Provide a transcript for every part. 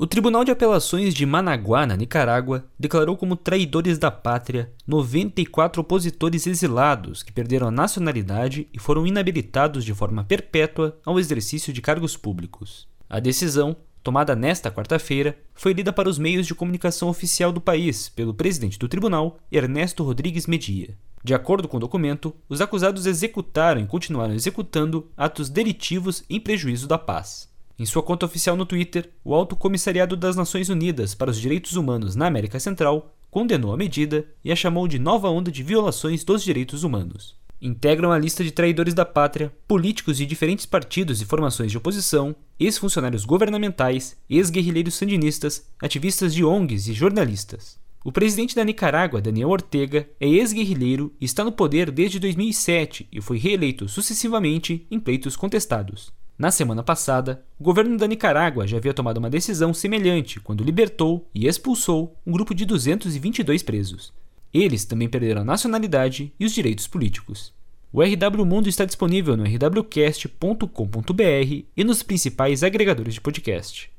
O Tribunal de Apelações de Managuá, na Nicarágua, declarou como traidores da pátria 94 opositores exilados que perderam a nacionalidade e foram inabilitados de forma perpétua ao exercício de cargos públicos. A decisão, tomada nesta quarta-feira, foi lida para os meios de comunicação oficial do país pelo presidente do tribunal, Ernesto Rodrigues Media. De acordo com o documento, os acusados executaram e continuaram executando atos delitivos em prejuízo da paz. Em sua conta oficial no Twitter, o Alto Comissariado das Nações Unidas para os Direitos Humanos na América Central condenou a medida e a chamou de nova onda de violações dos direitos humanos. Integram a lista de traidores da pátria políticos de diferentes partidos e formações de oposição, ex-funcionários governamentais, ex-guerrilheiros sandinistas, ativistas de ONGs e jornalistas. O presidente da Nicarágua, Daniel Ortega, é ex-guerrilheiro e está no poder desde 2007 e foi reeleito sucessivamente em pleitos contestados. Na semana passada, o governo da Nicarágua já havia tomado uma decisão semelhante quando libertou e expulsou um grupo de 222 presos. Eles também perderam a nacionalidade e os direitos políticos. O RW Mundo está disponível no rwcast.com.br e nos principais agregadores de podcast.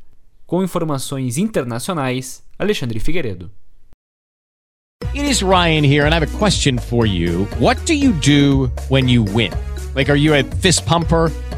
Com informações internacionais, Alexandre Figueiredo. It is Ryan here and I have a question for you. What do you do when you win? Like are you a fist pumper?